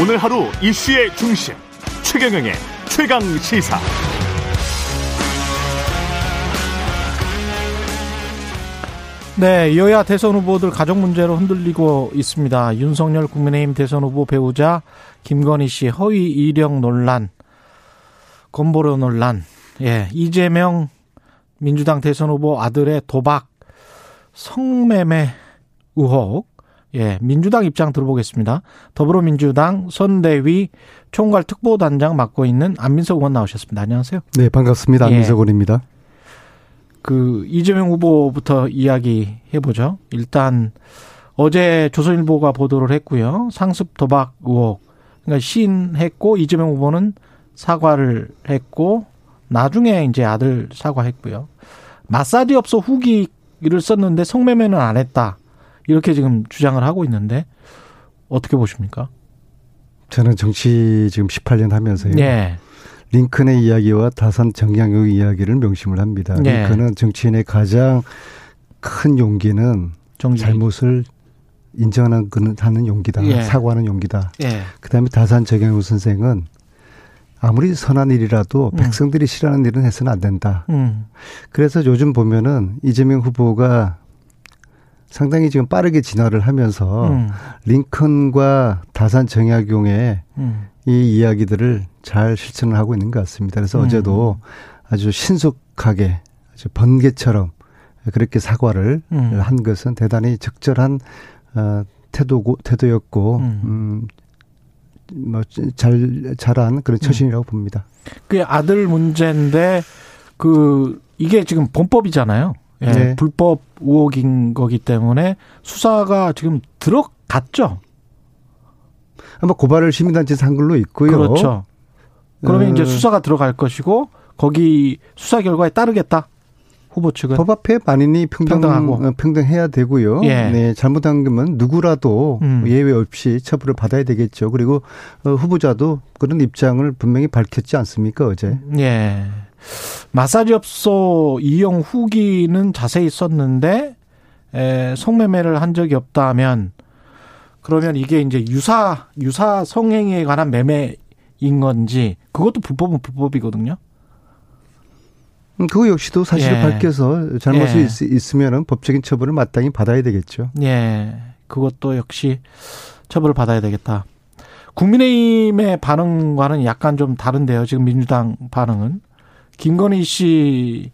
오늘 하루 이슈의 중심 최경영의 최강 시사. 네, 여야 대선 후보들 가족 문제로 흔들리고 있습니다. 윤석열 국민의힘 대선 후보 배우자 김건희 씨 허위 이력 논란, 건보료 논란, 예, 이재명 민주당 대선 후보 아들의 도박, 성매매 의혹, 예, 민주당 입장 들어보겠습니다. 더불어민주당 선대위 총괄 특보단장 맡고 있는 안민석 의원 나오셨습니다. 안녕하세요. 네, 반갑습니다. 예. 안민석 의원입니다. 그 이재명 후보부터 이야기 해 보죠. 일단 어제 조선일보가 보도를 했고요. 상습 도박 의혹. 그러니까 시인했고 이재명 후보는 사과를 했고 나중에 이제 아들 사과했고요. 마사지 업소 후기를 썼는데 성매매는 안 했다. 이렇게 지금 주장을 하고 있는데 어떻게 보십니까? 저는 정치 지금 18년 하면서요. 네. 링컨의 이야기와 다산 정량의 이야기를 명심을 합니다. 네. 링컨은 정치인의 가장 큰 용기는 정지. 잘못을 인정하는 그는 하는 용기다. 예. 사과하는 용기다. 예. 그다음에 다산 정영우 선생은 아무리 선한 일이라도 음. 백성들이 싫어하는 일은 해서는 안 된다. 음. 그래서 요즘 보면은 이재명 후보가 상당히 지금 빠르게 진화를 하면서 음. 링컨과 다산 정약용의 음. 이 이야기들을 잘 실천을 하고 있는 것 같습니다. 그래서 음. 어제도 아주 신속하게 아주 번개처럼 그렇게 사과를 음. 한 것은 대단히 적절한 어, 태도고 태도였고 음. 음뭐잘 잘한 그런 처신이라고 봅니다. 그게 아들 문제인데 그 이게 지금 범법이잖아요. 예, 네. 불법 의혹인 거기 때문에 수사가 지금 들어갔죠. 아마 고발을 시민단체에서 한 걸로 있고요. 그렇죠. 그러면 어, 이제 수사가 들어갈 것이고 거기 수사 결과에 따르겠다. 후보 측은 법 앞에 만인이 평등, 평등하고. 어, 평등해야 되고요. 예. 네, 잘못한 거면 누구라도 음. 예외 없이 처벌을 받아야 되겠죠. 그리고 어, 후보자도 그런 입장을 분명히 밝혔지 않습니까 어제? 예. 마사지 업소 이용 후기는 자세히 썼는데 에, 성매매를 한 적이 없다면 그러면 이게 이제 유사 유사 성행위에 관한 매매인 건지 그것도 불법은 불법이거든요. 음, 그거 역시도 사실을 예. 밝혀서 잘못이 예. 있, 있으면은 법적인 처벌을 마땅히 받아야 되겠죠. 예. 그것도 역시 처벌을 받아야 되겠다. 국민의힘의 반응과는 약간 좀 다른데요. 지금 민주당 반응은 김건희 씨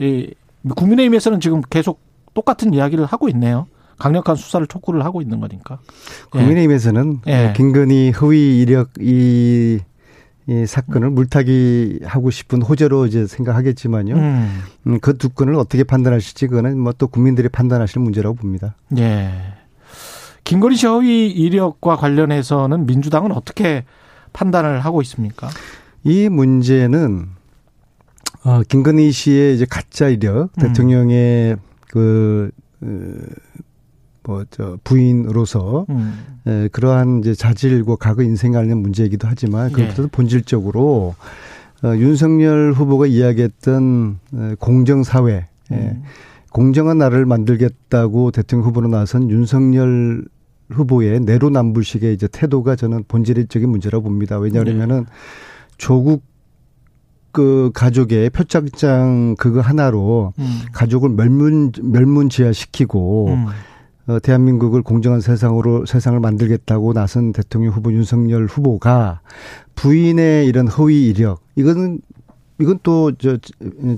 이, 국민의힘에서는 지금 계속 똑같은 이야기를 하고 있네요. 강력한 수사를 촉구를 하고 있는 거니까. 예. 국민의힘에서는 예. 김건희 허위 이력 이, 이 사건을 물타기 하고 싶은 호재로 이제 생각하겠지만요. 음. 음, 그 두 건을 어떻게 판단하실지 그거는 뭐 또 국민들이 판단하실 문제라고 봅니다. 예. 김건희 씨 허위 이력과 관련해서는 민주당은 어떻게 판단을 하고 있습니까? 이 문제는 어, 김건희 씨의 이제 가짜 이력, 음. 대통령의 그, 뭐, 저, 부인으로서, 음. 에, 그러한 이제 자질과 과거 인생 관련 문제이기도 하지만, 예. 그것보다 본질적으로, 어, 윤석열 후보가 이야기했던 에, 공정사회, 예, 음. 공정한 나라를 만들겠다고 대통령 후보로 나선 윤석열 후보의 내로남불식의 이제 태도가 저는 본질적인 문제라고 봅니다. 왜냐하면은 조국 그 가족의 표창장 그거 하나로 음. 가족을 멸문 멸문지화시키고 음. 어, 대한민국을 공정한 세상으로 세상을 만들겠다고 나선 대통령 후보 윤석열 후보가 부인의 이런 허위 이력 이거는 이건 또 저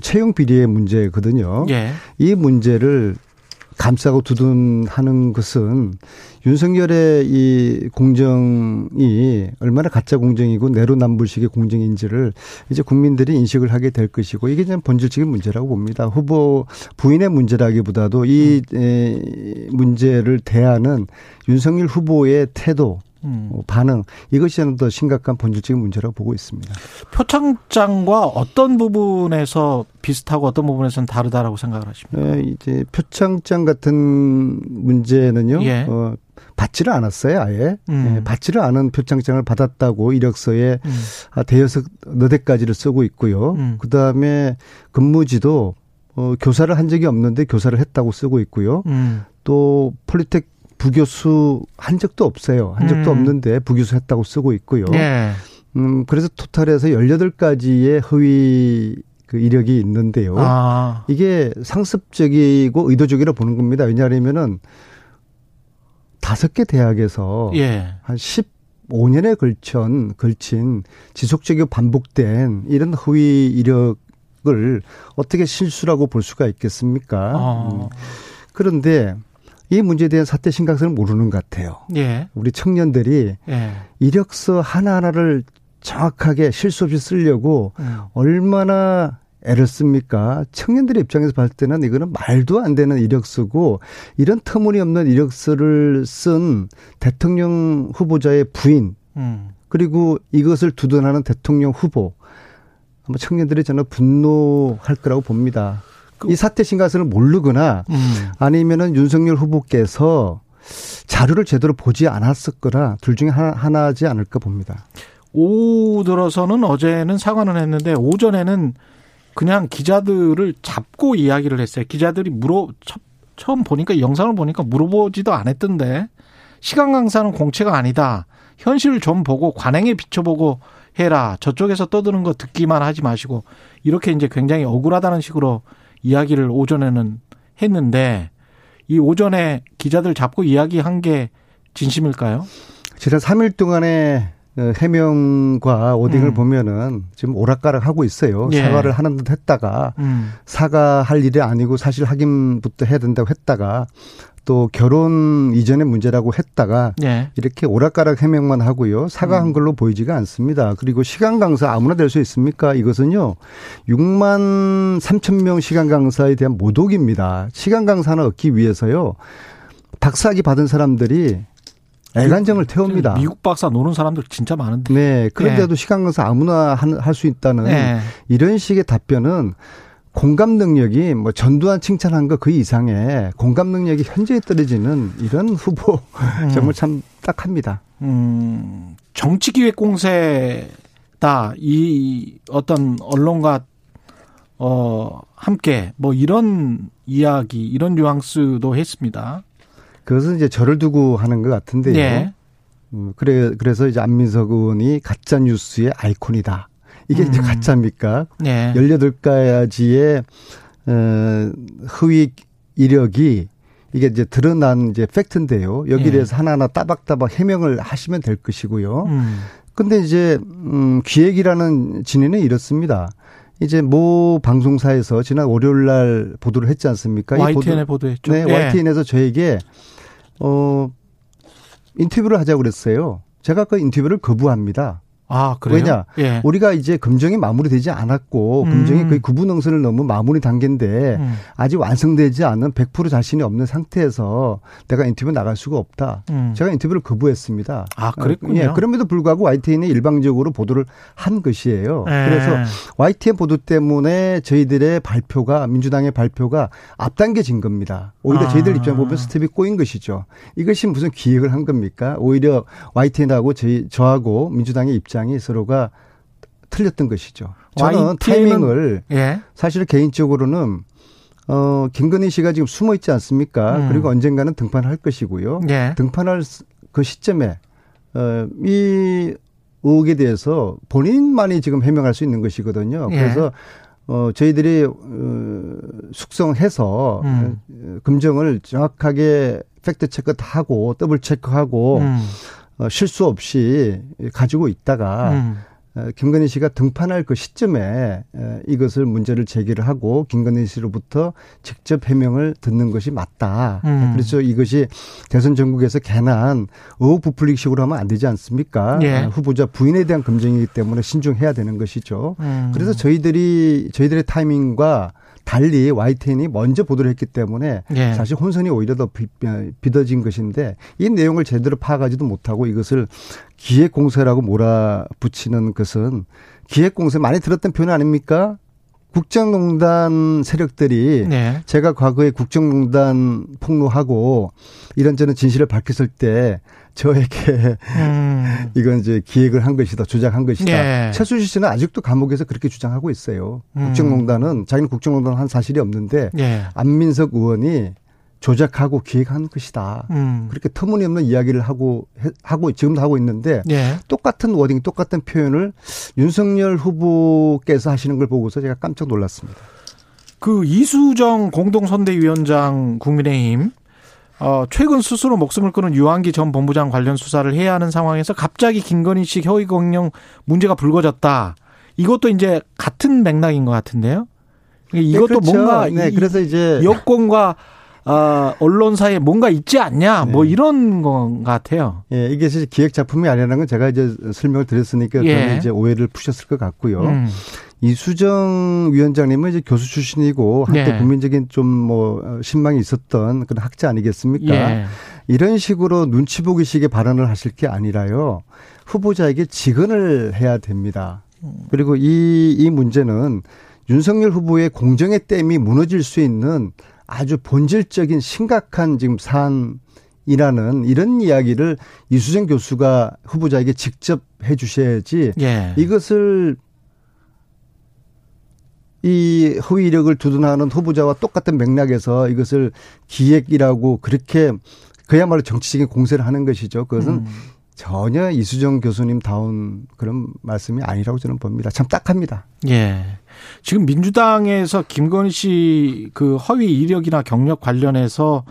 채용 비리의 문제거든요. 예. 이 문제를 감싸고 두둔하는 것은 윤석열의 이 공정이 얼마나 가짜 공정이고 내로남불식의 공정인지를 이제 국민들이 인식을 하게 될 것이고 이게 좀 본질적인 문제라고 봅니다. 후보 부인의 문제라기보다도 이 에, 문제를 대하는 윤석열 후보의 태도 음. 어, 반응 이것이 저는 더 심각한 본질적인 문제라고 보고 있습니다. 표창장과 어떤 부분에서 비슷하고 어떤 부분에서는 다르다라고 생각을 하십니까? 에, 이제 표창장 같은 문제는요. 예. 어, 받지를 않았어요, 아예. 음. 예, 받지를 않은 표창장을 받았다고 이력서에 음. 아, 대여섯 너댓 가지를 쓰고 있고요. 음. 그 다음에 근무지도 어, 교사를 한 적이 없는데 교사를 했다고 쓰고 있고요. 음. 또 폴리텍 부교수 한 적도 없어요. 한 적도 음. 없는데 부교수 했다고 쓰고 있고요. 예. 음, 그래서 토탈에서 18가지의 허위 그 이력이 있는데요. 아. 이게 상습적이고 의도적이라 보는 겁니다. 왜냐하면은 다섯 개 대학에서 예. 한 15년에 걸친, 걸친 지속적이고 반복된 이런 허위 이력을 어떻게 실수라고 볼 수가 있겠습니까? 어. 음. 그런데 이 문제에 대한 사태 심각성을 모르는 것 같아요. 예. 우리 청년들이 예. 이력서 하나하나를 정확하게 실수 없이 쓰려고 음. 얼마나 애를 씁니까? 청년들의 입장에서 봤을 때는 이거는 말도 안 되는 이력서고 이런 터무니없는 이력서를 쓴 대통령 후보자의 부인 음. 그리고 이것을 두둔하는 대통령 후보 아마 청년들이 저는 분노할 거라고 봅니다. 이 사태 심각성을 모르거나 음. 아니면은 윤석열 후보께서 자료를 제대로 보지 않았을 거라 둘 중에 하나, 하나지 않을까 봅니다. 오후 들어서는 어제는 사과는 했는데 오전에는 그냥 기자들을 잡고 이야기를 했어요. 기자들이 물어 처- 처음 보니까 이 영상을 보니까 물어보지도 않았던데 시간 강사는 공채가 아니다. 현실을 좀 보고 관행에 비춰보고 해라. 저쪽에서 떠드는 거 듣기만 하지 마시고 이렇게 이제 굉장히 억울하다는 식으로 이야기를 오전에는 했는데 이 오전에 기자들 잡고 이야기한 게 진심일까요? 지난 3일 동안의 어, 해명과 오딩을 음. 보면은 지금 오락가락 하고 있어요. 예. 사과를 하는 듯 했다가 음. 사과할 일이 아니고 사실 확인부터 해야 된다고 했다가 또 결혼 이전의 문제라고 했다가 예. 이렇게 오락가락 해명만 하고요. 사과한 음. 걸로 보이지가 않습니다. 그리고 시간 강사 아무나 될 수 있습니까? 이것은요. 6만 3천 명 시간 강사에 대한 모독입니다. 시간 강사는 얻기 위해서요. 박사학위 받은 사람들이 애간정을 태웁니다. 미국 박사 노는 사람들 진짜 많은데. 네. 그런데도 시간 강사 아무나 할 수 있다는 네. 이런 식의 답변은 공감 능력이 뭐 전두환 칭찬한 거 그 이상의 공감 능력이 현저히 떨어지는 이런 후보 정말 참 딱합니다. 음, 정치기획 공세다. 이 어떤 언론과 어 함께 뭐 이런 이야기, 이런 뉘앙스도 했습니다. 그것은 이제 저를 두고 하는 것 같은데요. 네. 음, 그래 그래서 이제 안민석 의원이 가짜 뉴스의 아이콘이다. 이게 이제 음. 가짜입니까? 네. 18가지의 어, 허위 이력이 이게 이제 드러난 이제 팩트인데요. 여기에 예. 대해서 하나하나 따박따박 해명을 하시면 될 것이고요. 음. 근데 이제 음 기획이라는 진위는 이렇습니다. 이제 모 방송사에서 지난 월요일 날 보도를 했지 않습니까? 이 YTN에 보도- 보도 했죠. 네, 예. YTN에서 저에게 어 인터뷰를 하자고 그랬어요. 제가 그 인터뷰를 거부합니다. 아, 그래요? 왜냐? 예. 우리가 이제 금정이 마무리되지 않았고 음. 금정이 거의 구분응선을 넘은 마무리 단계인데 음. 아직 완성되지 않은 100% 자신이 없는 상태에서 내가 인터뷰 나갈 수가 없다. 음. 제가 인터뷰를 거부했습니다. 아, 그랬군요. 예, 그럼에도 불구하고 YTN이 일방적으로 보도를 한 것이에요. 예. 그래서 YTN 보도 때문에 저희들의 발표가 민주당의 발표가 앞당겨진 겁니다. 오히려 아. 저희들 입장 보면 스텝이 꼬인 것이죠. 이것이 무슨 기획을 한 겁니까? 오히려 YTN하고 저희 저하고 민주당의 입장 이 서로가 틀렸던 것이죠. 저는 타이밍을 예. 사실 개인적으로는 어 김건희 씨가 지금 숨어 있지 않습니까? 음. 그리고 언젠가는 등판할 것이고요. 예. 등판할 스- 그 시점에 어이 의혹에 대해서 본인만이 지금 해명할 수 있는 것이거든요. 예. 그래서 어 저희들이 어 숙성해서 음. 어, 검증을 정확하게 fact check 다 하고 double check하고 음. 어, 실수 없이 가지고 있다가 음. 어, 김건희 씨가 등판할 그 시점에 에, 이것을 문제를 제기를 하고 김건희 씨로부터 직접 해명을 듣는 것이 맞다. 음. 그래서 이것이 대선 전국에서 괜한 의혹 부풀리식으로 하면 안 되지 않습니까? 예. 어, 후보자 부인에 대한 검증이기 때문에 신중해야 되는 것이죠. 음. 그래서 저희들이 저희들의 타이밍과 달리 YTN이 먼저 보도를 했기 때문에 예. 사실 혼선이 오히려 더 비, 빚어진 것인데 이 내용을 제대로 파악하지도 못하고 이것을 기획공세라고 몰아붙이는 것은 기획공세 많이 들었던 표현 아닙니까? 국정농단 세력들이 네. 제가 과거에 국정농단 폭로하고 이런저런 진실을 밝혔을 때 저에게 음. 이건 이제 기획을 한 것이다, 조작한 것이다. 예. 최수지 씨는 아직도 감옥에서 그렇게 주장하고 있어요. 음. 국정농단은 자기는 국정농단 한 사실이 없는데 예. 안민석 의원이 조작하고 기획한 것이다. 음. 그렇게 터무니없는 이야기를 하고 하고 지금도 하고 있는데 예. 똑같은 워딩, 똑같은 표현을 윤석열 후보께서 하시는 걸 보고서 제가 깜짝 놀랐습니다. 그 이수정 공동선대위원장 국민의힘 어, 최근 스스로 목숨을 끊은 유한기 전 본부장 관련 수사를 해야 하는 상황에서 갑자기 김건희 씨 허위 공영 문제가 불거졌다. 이것도 이제 같은 맥락인 것 같은데요. 그러니까 이것도 네, 그렇죠. 뭔가 네, 그래서 이제 여권과 어, 언론사에 뭔가 있지 않냐, 뭐 네. 이런 것 같아요. 예, 이게 사실 기획 작품이 아니라는 건 제가 이제 설명을 드렸으니까 예. 이제 오해를 푸셨을 것 같고요. 음. 이수정 위원장님은 이제 교수 출신이고 한때 네. 국민적인 좀 뭐 신망이 있었던 그런 학자 아니겠습니까? 예. 이런 식으로 눈치 보기식의 발언을 하실 게 아니라요. 후보자에게 직언을 해야 됩니다. 그리고 이, 이 문제는 윤석열 후보의 공정의 댐이 무너질 수 있는 아주 본질적인 심각한 지금 사안이라는 이런 이야기를 이수정 교수가 후보자에게 직접 해 주셔야지 예. 이것을 이 허위 이력을 두둔하는 후보자와 똑같은 맥락에서 이것을 기획이라고 그렇게 그야말로 정치적인 공세를 하는 것이죠. 그것은 음. 전혀 이수정 교수님 다운 그런 말씀이 아니라고 저는 봅니다. 참 딱합니다. 예. 지금 민주당에서 김건희 씨 그 허위 이력이나 경력 관련해서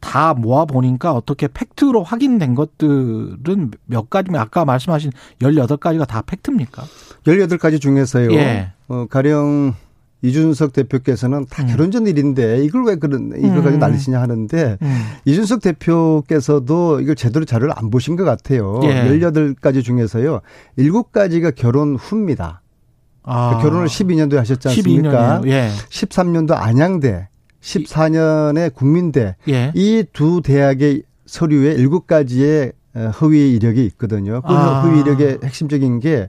다 모아 보니까 어떻게 팩트로 확인된 것들은 몇 가지면 아까 말씀하신 18가지가 다 팩트입니까? 18가지 중에서요. 예. 어, 가령 이준석 대표께서는 다 음. 결혼 전 일인데 이걸 왜 그런 이걸 가지고 음. 난리치냐 하는데 음. 이준석 대표께서도 이걸 제대로 자료를 안 보신 것 같아요. 예. 18가지 중에서요. 7가지가 결혼 후입니다. 아. 그 결혼을 12년도에 하셨지 않습니까? 12년이요. 예. 13년도 안양대, 14년에 국민대 예. 이두 대학의 서류에 7가지의 허위 이력이 있거든요. 그 아. 허위 이력의 핵심적인 게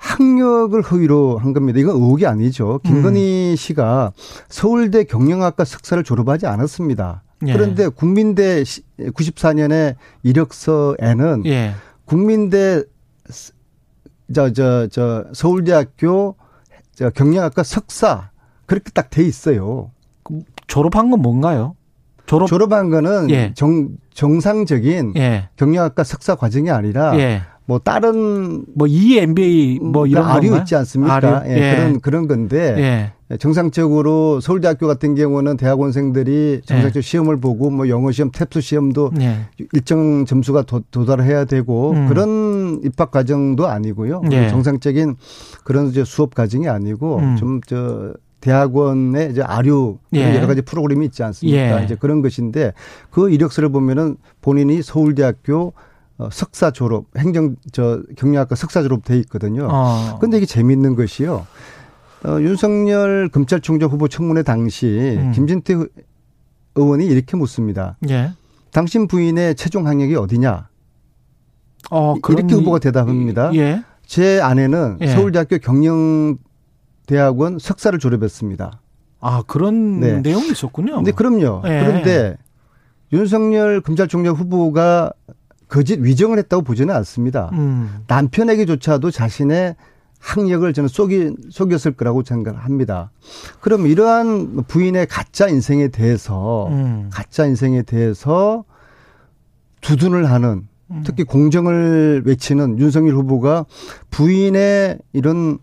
학력을 허위로 한 겁니다. 이건 의혹이 아니죠. 김건희 음. 씨가 서울대 경영학과 석사를 졸업하지 않았습니다. 예. 그런데 국민대 94년에 이력서에는 예. 국민대 저 저 저 서울대학교 저 경영학과 석사 그렇게 딱 돼 있어요. 졸업한 건 뭔가요? 졸업 졸업한 거는 예. 정 정상적인 예. 경영학과 석사 과정이 아니라 예. 뭐 다른 뭐 EMBA 뭐 이런 아류 건가요? 있지 않습니까? 아류? 예, 예. 그런 그런 건데 예. 정상적으로 서울대학교 같은 경우는 대학원생들이 정상적 예. 시험을 보고 뭐 영어 시험, 탭스 시험도 예. 일정 점수가 도, 달해야 되고 음. 그런 입학 과정도 아니고요. 예. 정상적인 그런 이제 수업 과정이 아니고 음. 좀저 대학원의 이제 아류 예. 여러 가지 프로그램이 있지 않습니까? 예. 이제 그런 것인데 그 이력서를 보면은 본인이 서울대학교 어, 석사 졸업, 행정, 저, 경영학과 석사 졸업 돼 있거든요. 어. 근데 이게 재미있는 것이요. 어, 윤석열 검찰총장 후보 청문회 당시 음. 김진태 의원이 이렇게 묻습니다. 예. 당신 부인의 최종 학력이 어디냐? 어, 이렇게 후보가 대답합니다. 예. 제 아내는 예. 서울대학교 경영대학원 석사를 졸업했습니다. 아, 그런 네. 내용이 있었군요. 네, 그럼요. 예. 그런데 윤석열 검찰총장 후보가 거짓 위정을 했다고 보지는 않습니다. 음. 남편에게조차도 자신의 학력을 저는 속이, 속였을 거라고 생각합니다. 그럼 이러한 부인의 가짜 인생에 대해서, 음. 가짜 인생에 대해서 두둔을 하는, 음. 특히 공정을 외치는 윤석열 후보가 부인의 이런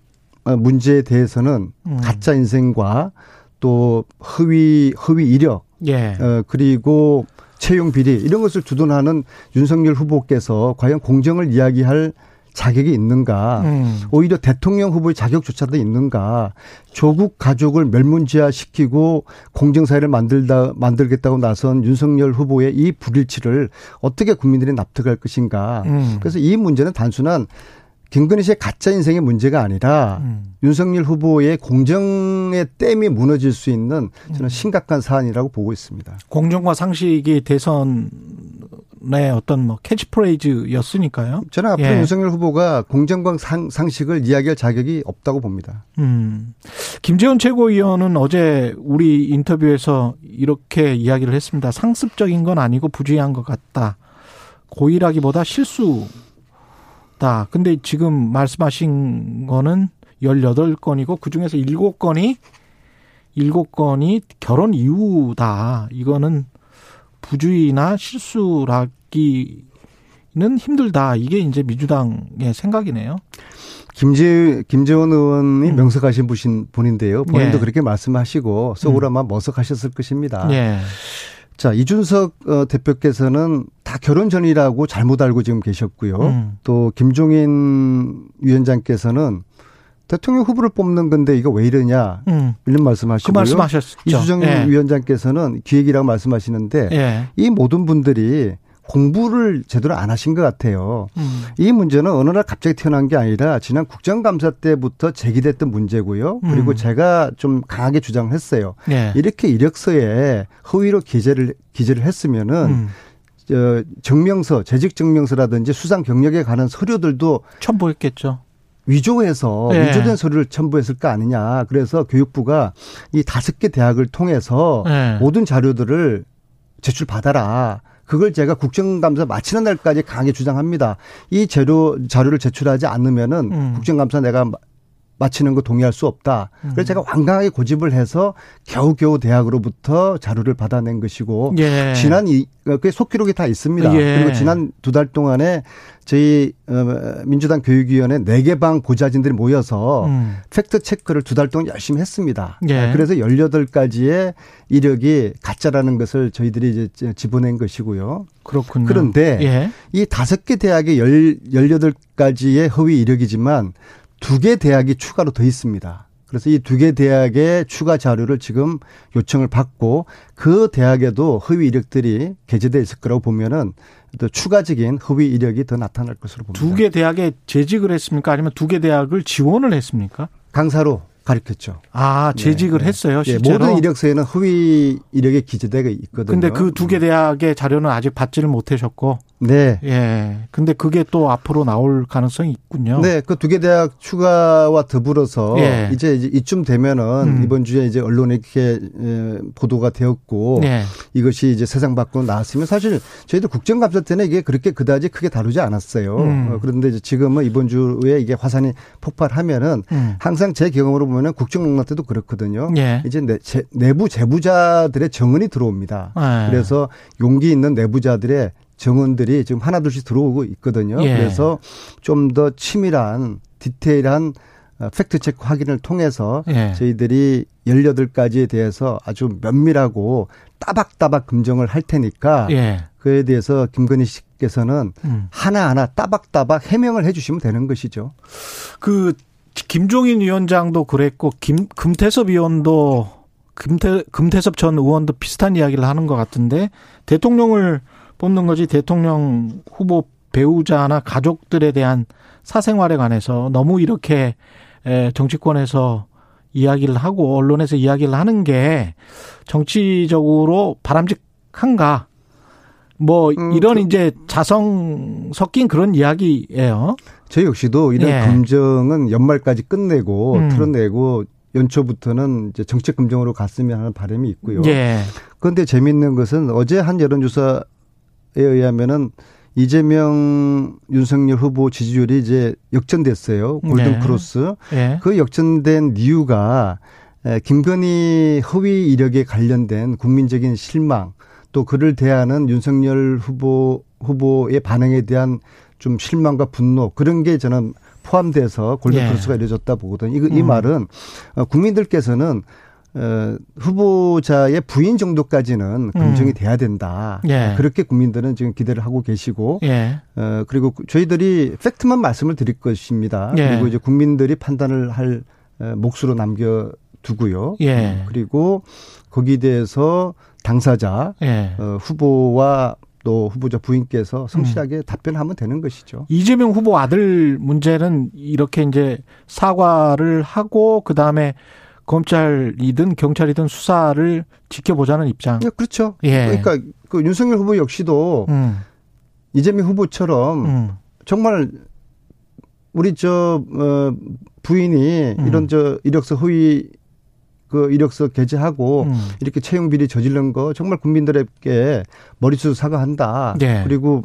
어, 문제에 대해서는 음. 가짜 인생과 또 허위, 허위 이력, 예. 어, 그리고 채용 비리 이런 것을 주둔하는 윤석열 후보께서 과연 공정을 이야기할 자격이 있는가? 음. 오히려 대통령 후보의 자격조차도 있는가? 조국 가족을 멸문지화시키고 공정사회를 만들다 만들겠다고 나선 윤석열 후보의 이 불일치를 어떻게 국민들이 납득할 것인가? 음. 그래서 이 문제는 단순한 김건희 씨의 가짜 인생의 문제가 아니라 음. 윤석열 후보의 공정의 댐이 무너질 수 있는 저는 음. 심각한 사안이라고 보고 있습니다. 공정과 상식이 대선의 어떤 뭐 캐치프레이즈였으니까요. 저는 앞으로 예. 윤석열 후보가 공정과 상, 상식을 이야기할 자격이 없다고 봅니다. 음. 김재원 최고위원은 어제 우리 인터뷰에서 이렇게 이야기를 했습니다. 상습적인 건 아니고 부주의한 것 같다. 고의라기보다 실수 다. 근데 지금 말씀하신 거는 18건이고 그중에서 7건이 일곱 건이 결혼 이후다. 이거는 부주의나 실수라기는 힘들다. 이게 이제 민주당의 생각이네요. 김재 김재원 의원이 음. 명석하신 분인 분인데요. 본인도 예. 그렇게 말씀하시고 속으로 아마 머석하셨을 것입니다. 예. 자 이준석 어, 대표께서는 다 결혼 전이라고 잘못 알고 지금 계셨고요. 음. 또 김종인 위원장께서는 대통령 후보를 뽑는 건데 이거 왜 이러냐 음. 이런 그 말씀하시고요. 말씀하셨죠. 이수정 예. 위원장께서는 기획이라고 말씀하시는데 예. 이 모든 분들이 공부를 제대로 안 하신 것 같아요. 음. 이 문제는 어느 날 갑자기 태어난 게 아니라 지난 국정감사 때부터 제기됐던 문제고요. 그리고 음. 제가 좀 강하게 주장을 했어요. 예. 이렇게 이력서에 허위로 기재를 기재를 했으면은 음. 저 증명서, 재직 증명서라든지 수상 경력에 관한 서류들도 첨부했겠죠. 위조해서 예. 위조된 서류를 첨부했을 거 아니냐. 그래서 교육부가 이 다섯 개 대학을 통해서 예. 모든 자료들을 제출 받아라. 그걸 제가 국정감사 마치는 날까지 강하게 주장합니다. 이 재료 자료를 제출하지 않으면은 음. 국정감사 내가 마- 마치는 거 동의할 수 없다. 음. 그래서 제가 완강하게 고집을 해서 겨우겨우 대학으로부터 자료를 받아낸 것이고 예. 지난 이 그게 속기록이 다 있습니다. 예. 그리고 지난 두 달 동안에 저희 어, 민주당 교육위원회 네 개 방 보좌진들이 모여서 음. 팩트 체크를 두 달 동안 열심히 했습니다. 예. 그래서 18가지의 이력이 가짜라는 것을 저희들이 이제 집어낸 것이고요. 그렇군요. 그런데 예. 이 다섯 개 대학의 열, 18가지의 허위 이력이지만 두 개 대학이 추가로 더 있습니다. 그래서 이 두 개 대학의 추가 자료를 지금 요청을 받고 그 대학에도 허위 이력들이 게재돼 있을 거라고 보면은 또 추가적인 허위 이력이 더 나타날 것으로 봅니다. 두 개 대학에 재직을 했습니까? 아니면 두 개 대학을 지원을 했습니까? 강사로 가르쳤죠. 아, 재직을 네, 네. 했어요, 예, 실제로. 모든 이력서에는 허위 이력이 기재되어 있거든요. 근데 그 두 개 대학의 자료는 아직 받지를 못하셨고, 네. 예. 근데 그게 또 앞으로 나올 가능성이 있군요. 네, 그 두 개 대학 추가와 더불어서 예. 이제 이쯤 되면은 음. 이번 주에 이제 언론에 이렇게 에, 보도가 되었고 예. 이것이 이제 세상 밖으로 나왔으면 사실 저희도 국정감사 때는 이게 그렇게 그다지 크게 다루지 않았어요. 음. 어, 그런데 이제 지금은 이번 주에 이게 화산이 폭발하면은 음. 항상 제 경험으로 보면은 국정농단 때도 그렇거든요. 예. 이제 내, 제, 내부 제보자들의 정언이 들어옵니다. 예. 그래서 용기 있는 내부자들의 정언들이 지금 하나둘씩 들어오고 있거든요. 예. 그래서 좀 더 치밀한 디테일한 어, 팩트 체크 확인을 통해서 예. 저희들이 18가지에 대해서 아주 면밀하고 따박따박 검증을 할 테니까 예. 그에 대해서 김건희 씨께서는 음. 하나하나 따박따박 해명을 해 주시면 되는 것이죠. 그 김종인 위원장도 그랬고 김 금태섭 의원도 금태 금태섭 전 의원도 비슷한 이야기를 하는 것 같은데 대통령을 뽑는 거지 대통령 후보 배우자나 가족들에 대한 사생활에 관해서 너무 이렇게 에, 정치권에서 이야기를 하고 언론에서 이야기를 하는 게 정치적으로 바람직한가? 뭐 음, 이런 그- 이제 자성 섞인 그런 이야기예요. 저희 역시도 이런 예. 검증은 연말까지 끝내고 음. 틀어내고 연초부터는 이제 정책 검증으로 갔으면 하는 바람이 있고요. 예. 그런데 재미있는 것은 어제 한 여론조사에 의하면은 이재명 윤석열 후보 지지율이 이제 역전됐어요. 골든 네. 크로스. 예. 그 역전된 이유가 에, 김건희 허위 이력에 관련된 국민적인 실망 또 그를 대하는 윤석열 후보 후보의 반응에 대한 좀 실망과 분노 그런 게 저는 포함돼서 골든 예. 크로스가 이루어졌다 보거든요. 이거 이 음. 말은 어, 국민들께서는 어, 후보자의 부인 정도까지는 검증이 음. 돼야 된다. 예. 그렇게 국민들은 지금 기대를 하고 계시고 예. 어, 그리고 저희들이 팩트만 말씀을 드릴 것입니다. 예. 그리고 이제 국민들이 판단을 할 어, 몫으로 남겨두고요. 예. 어, 그리고 거기에 대해서 당사자, 예. 어, 후보와 또 후보자 부인께서 음. 성실하게 답변하면 되는 것이죠. 이재명 후보 아들 문제는 이렇게 이제 사과를 하고 그 다음에 검찰이든 경찰이든 수사를 지켜보자는 입장. 예, 그렇죠. 예. 그러니까 그 윤석열 후보 역시도 음, 이재명 후보처럼 음, 정말 우리 저 어, 부인이 음. 이런 저 이력서 허위 그 이력서 게재하고 음. 이렇게 채용 비리 저지른 거 정말 국민들에게 머리숱 사과한다. 네. 그리고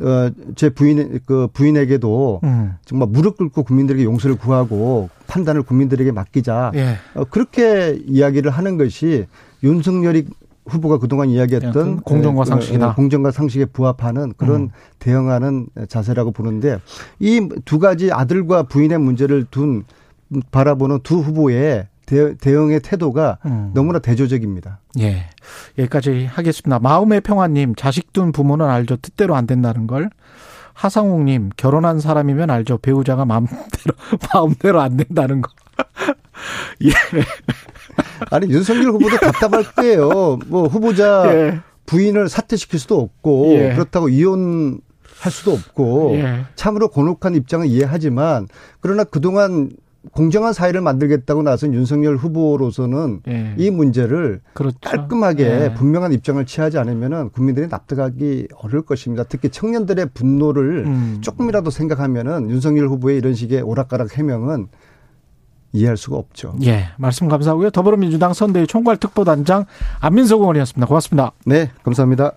어, 제 부인, 그 부인에게도 음. 정말 무릎 꿇고 국민들에게 용서를 구하고 판단을 국민들에게 맡기자. 예. 어, 그렇게 이야기를 하는 것이 윤석열이 후보가 그동안 이야기했던 공정과 어, 상식이다. 어, 공정과 상식에 부합하는 그런 음. 대응하는 자세라고 보는데 이 두 가지 아들과 부인의 문제를 둔 바라보는 두 후보의 대, 대응의 태도가 음. 너무나 대조적입니다. 예. 여기까지 하겠습니다. 마음의 평화님, 자식 둔 부모는 알죠. 뜻대로 안 된다는 걸. 하상욱님, 결혼한 사람이면 알죠. 배우자가 마음대로, 마음대로 안 된다는 거. 예. 아니 윤석열 후보도 답답할 거예요. 뭐 후보자 예. 부인을 사퇴시킬 수도 없고 예. 그렇다고 이혼 할 수도 없고 예. 참으로 곤혹한 입장을 이해하지만 그러나 그동안 공정한 사회를 만들겠다고 나선 윤석열 후보로서는 예. 이 문제를 그렇죠. 깔끔하게 예. 분명한 입장을 취하지 않으면은 국민들이 납득하기 어려울 것입니다. 특히 청년들의 분노를 음. 조금이라도 생각하면은 윤석열 후보의 이런 식의 오락가락 해명은 이해할 수가 없죠. 예. 말씀 감사하고요. 더불어민주당 선대위 총괄특보단장 안민석 의원이었습니다. 고맙습니다. 네, 감사합니다.